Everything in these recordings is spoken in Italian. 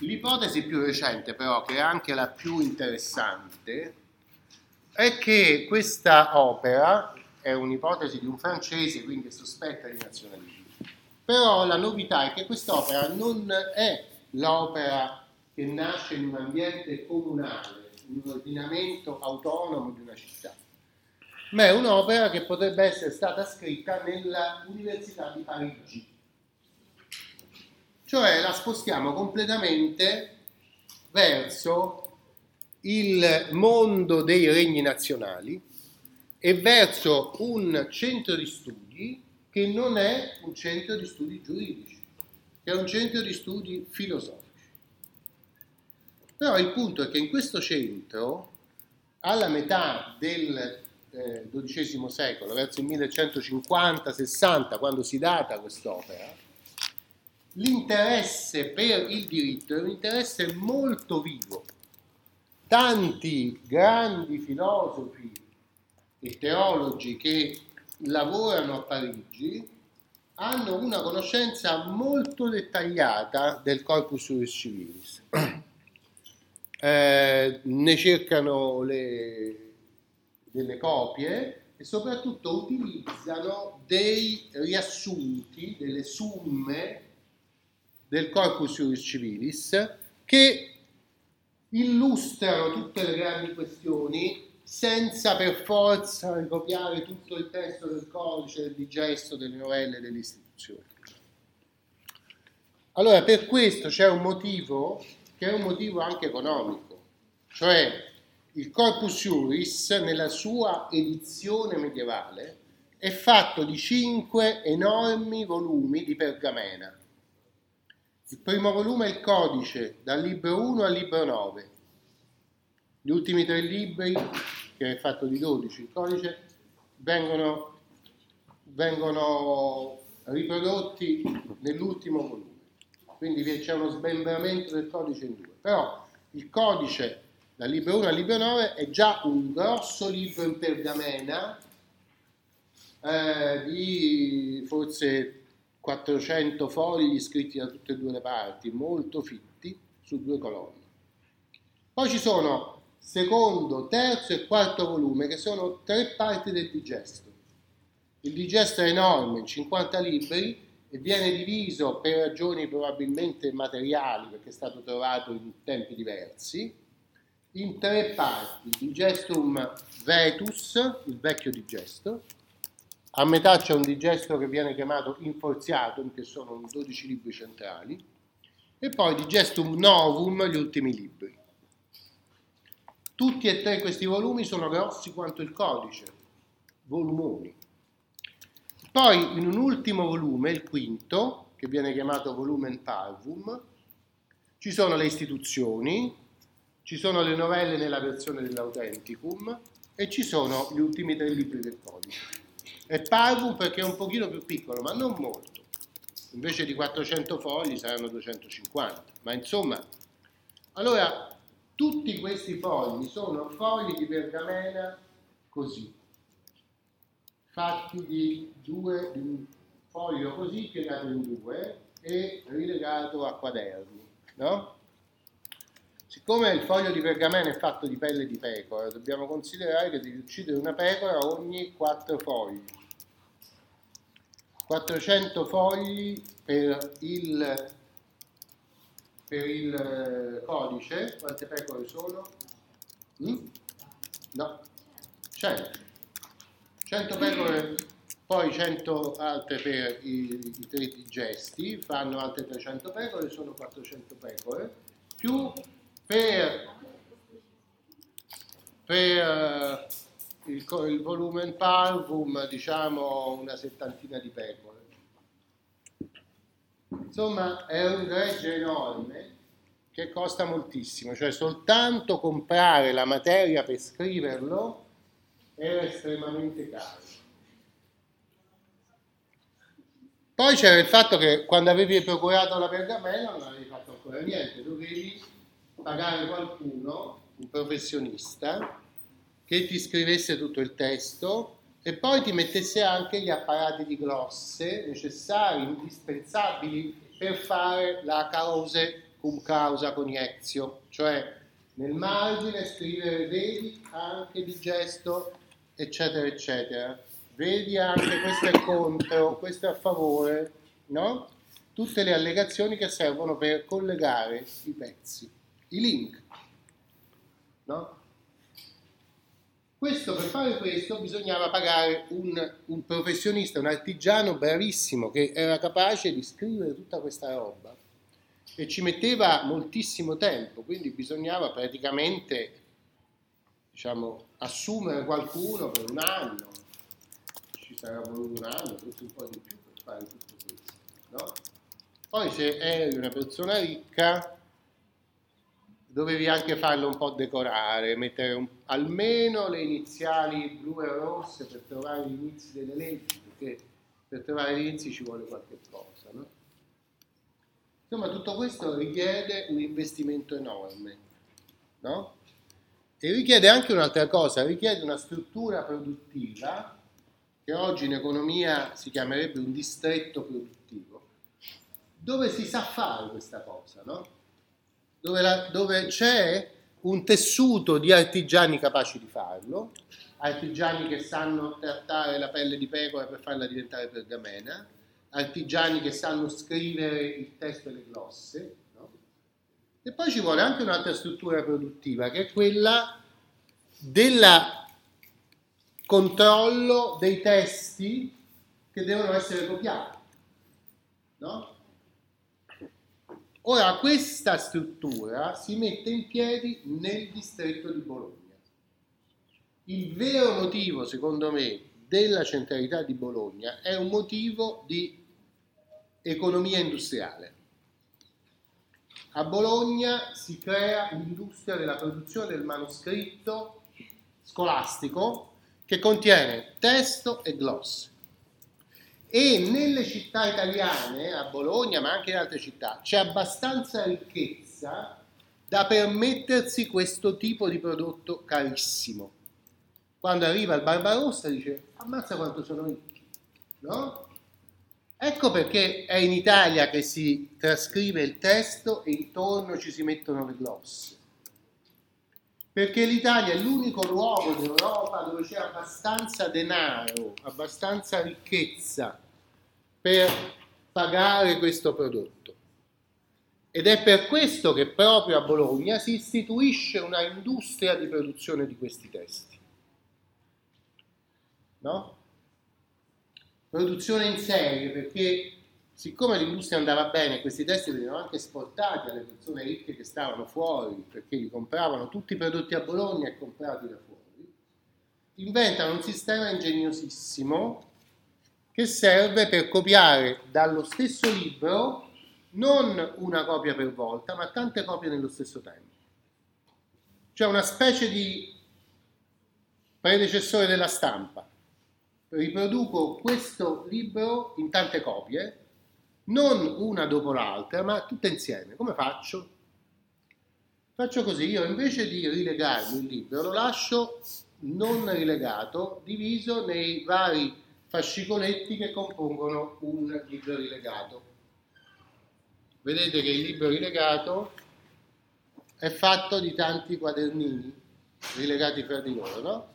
L'ipotesi più recente, però, che è anche la più interessante, è che questa opera è un'ipotesi di un francese, quindi è sospetta di nazionalismo. Però la novità è che quest'opera non è l'opera che nasce in un ambiente comunale, in un ordinamento autonomo di una città, ma è un'opera che potrebbe essere stata scritta nell'Università di Parigi. Cioè la spostiamo completamente verso il mondo dei regni nazionali e verso un centro di studi che non è un centro di studi giuridici, che è un centro di studi filosofici. Però il punto è che in questo centro, alla metà del eh, XII secolo, verso il 1150-60, quando si data quest'opera, l'interesse per il diritto è un interesse molto vivo. Tanti grandi filosofi e teologi che lavorano a Parigi hanno una conoscenza molto dettagliata del corpus juris civilis. Eh, ne cercano le, delle copie e soprattutto utilizzano dei riassunti, delle summe del corpus juris civilis che illustrano tutte le grandi questioni senza per forza ricopiare tutto il testo del codice, del digesto, delle novelle, delle istituzioni. Allora, per questo c'è un motivo che è un motivo anche economico, cioè il Corpus Juris nella sua edizione medievale è fatto di cinque enormi volumi di pergamena. Il primo volume è il codice, dal libro 1 al libro 9. Gli ultimi tre libri che è fatto di 12 il codice, vengono, vengono riprodotti nell'ultimo volume. Quindi c'è uno smembramento del codice in due. Però il codice dal libro 1 al libro 9 è già un grosso libro in pergamena eh, di forse 400 fogli scritti da tutte e due le parti, molto fitti, su due colonne. Poi ci sono secondo, terzo e quarto volume, che sono tre parti del digesto. Il digesto è enorme, 50 libri, e viene diviso per ragioni probabilmente materiali, perché è stato trovato in tempi diversi, in tre parti. Digestum vetus, il vecchio digesto, a metà c'è un digesto che viene chiamato inforziatum, che sono 12 libri centrali, e poi digestum novum, gli ultimi libri. Tutti e tre questi volumi sono grossi quanto il codice, volumoni. Poi in un ultimo volume, il quinto, che viene chiamato volumen parvum, ci sono le istituzioni, ci sono le novelle nella versione dell'Autenticum e ci sono gli ultimi tre libri del codice. È parvum perché è un pochino più piccolo, ma non molto. Invece di 400 fogli saranno 250, ma insomma, allora tutti questi fogli sono fogli di pergamena così, fatti di, due, di un foglio così piegato in due e rilegato a quaderni, no? Siccome il foglio di pergamena è fatto di pelle di pecora, dobbiamo considerare che devi uccidere una pecora ogni quattro fogli. 400 fogli per il per il eh, codice, quante pecore sono? Mm? No, 100. 100 pecore, poi 100 altre per i, i tre gesti, fanno altre 300 pecore, sono 400 pecore, più per, per uh, il, il volumen parvum, diciamo una settantina di pecore. Insomma, è un gregge enorme che costa moltissimo, cioè soltanto comprare la materia per scriverlo era estremamente caro. Poi c'era il fatto che quando avevi procurato la pergamena non avevi fatto ancora niente, dovevi pagare qualcuno, un professionista, che ti scrivesse tutto il testo e poi ti mettesse anche gli apparati di glosse necessari, indispensabili per fare la cause cum causa coniexio, cioè nel margine scrivere vedi anche di gesto, eccetera, eccetera. Vedi anche questo è contro, questo è a favore, no? Tutte le allegazioni che servono per collegare i pezzi, i link, no? Questo, per fare questo bisognava pagare un, un, professionista, un artigiano bravissimo che era capace di scrivere tutta questa roba e ci metteva moltissimo tempo, quindi bisognava praticamente diciamo, assumere qualcuno per un anno, ci sarà voluto un anno, forse un po' di più per fare tutto questo. No? Poi se eri una persona ricca dovevi anche farlo un po' decorare, mettere un, almeno le iniziali blu e rosse per trovare gli inizi delle lenti, perché per trovare gli inizi ci vuole qualche cosa. No? Insomma, tutto questo richiede un investimento enorme, no? E richiede anche un'altra cosa, richiede una struttura produttiva che oggi in economia si chiamerebbe un distretto produttivo, dove si sa fare questa cosa, no? Dove, la, dove c'è un tessuto di artigiani capaci di farlo, artigiani che sanno trattare la pelle di pecora per farla diventare pergamena, artigiani che sanno scrivere il testo e le glosse, no? e poi ci vuole anche un'altra struttura produttiva che è quella del controllo dei testi che devono essere copiati. No? Ora, questa struttura si mette in piedi nel distretto di Bologna. Il vero motivo, secondo me, della centralità di Bologna è un motivo di economia industriale. A Bologna si crea l'industria della produzione del manoscritto scolastico che contiene testo e glosse e nelle città italiane, a Bologna ma anche in altre città, c'è abbastanza ricchezza da permettersi questo tipo di prodotto carissimo. Quando arriva il Barbarossa dice ammazza quanto sono ricchi, no? Ecco perché è in Italia che si trascrive il testo e intorno ci si mettono le glosse. Perché l'Italia è l'unico luogo d'Europa dove c'è abbastanza denaro, abbastanza ricchezza per pagare questo prodotto. Ed è per questo che proprio a Bologna si istituisce una industria di produzione di questi testi. No? Produzione in serie perché siccome l'industria andava bene, questi testi venivano anche esportati alle persone ricche che stavano fuori, perché li compravano tutti i prodotti a Bologna e comprati da fuori, inventano un sistema ingegnosissimo che serve per copiare dallo stesso libro non una copia per volta, ma tante copie nello stesso tempo. Cioè una specie di predecessore della stampa. Riproduco questo libro in tante copie non una dopo l'altra, ma tutte insieme. Come faccio? Faccio così, io invece di rilegarmi il libro lo lascio non rilegato, diviso nei vari fascicoletti che compongono un libro rilegato. Vedete che il libro rilegato è fatto di tanti quadernini rilegati fra di loro, no?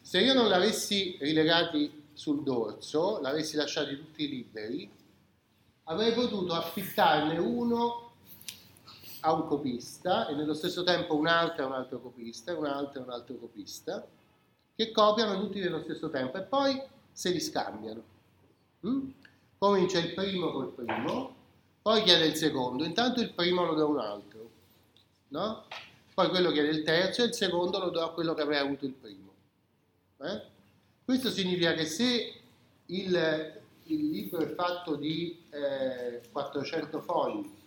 Se io non l'avessi rilegati sul dorso, l'avessi lasciati tutti liberi, avrei potuto affittarne uno a un copista e nello stesso tempo un altro a un altro copista e un altro a un altro copista che copiano tutti nello stesso tempo e poi se li scambiano. Mm? Comincia il primo col primo, poi chiede il secondo, intanto il primo lo do a un altro, no? poi quello chiede il terzo e il secondo lo do a quello che aveva avuto il primo. Eh? Questo significa che se il il libro è fatto di eh, 400 fogli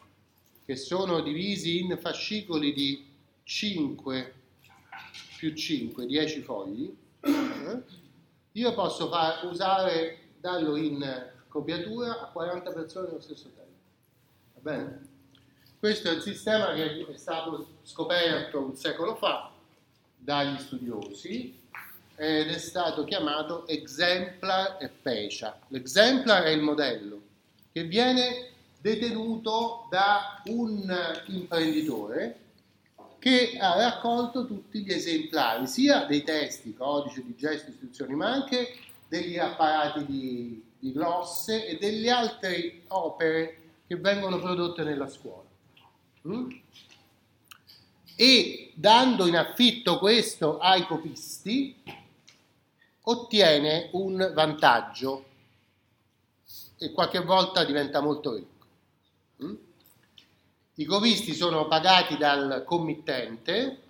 che sono divisi in fascicoli di 5 più 5, 10 fogli, eh, io posso far, usare, darlo in copiatura a 40 persone allo stesso tempo. Va bene? Questo è il sistema che è stato scoperto un secolo fa dagli studiosi ed è stato chiamato exemplar e pecia. L'exemplar è il modello che viene detenuto da un imprenditore che ha raccolto tutti gli esemplari, sia dei testi, codice di gesto, istruzioni, ma anche degli apparati di, di glosse e delle altre opere che vengono prodotte nella scuola. Mm? E dando in affitto questo ai copisti, ottiene un vantaggio e qualche volta diventa molto ricco. Mm? I copisti sono pagati dal committente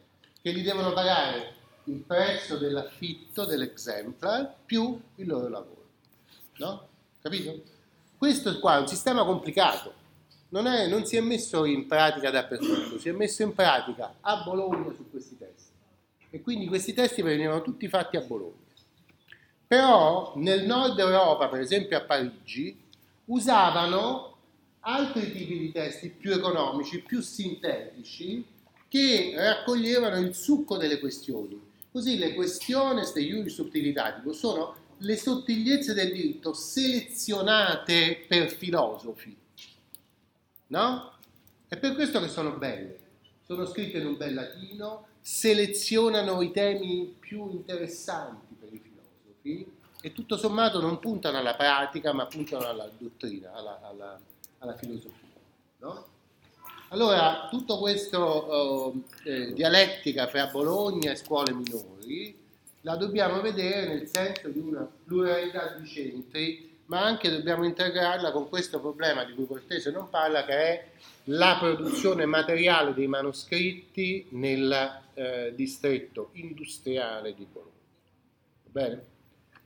che gli devono pagare il prezzo dell'affitto dell'exemplar più il loro lavoro. No? Capito? Questo qua è un sistema complicato. Non, è, non, si è messo in pratica dappertutto, si è messo in pratica a Bologna su questi testi. E quindi questi testi venivano tutti fatti a Bologna. Però nel nord Europa, per esempio a Parigi, usavano altri tipi di testi più economici, più sintetici, che raccoglievano il succo delle questioni. Così le questioni de iuris subtilitaticus sono le sottigliezze del diritto selezionate per filosofi. No? È per questo che sono belle. Sono scritte in un bel latino, selezionano i temi più interessanti per i filosofi e tutto sommato non puntano alla pratica ma puntano alla dottrina, alla, alla, alla filosofia. No? Allora, tutto questo uh, eh, dialettica fra Bologna e scuole minori la dobbiamo vedere nel senso di una pluralità di centri, ma anche dobbiamo integrarla con questo problema di cui Cortese non parla, che è la produzione materiale dei manoscritti nel eh, distretto industriale di Bologna. Va bene?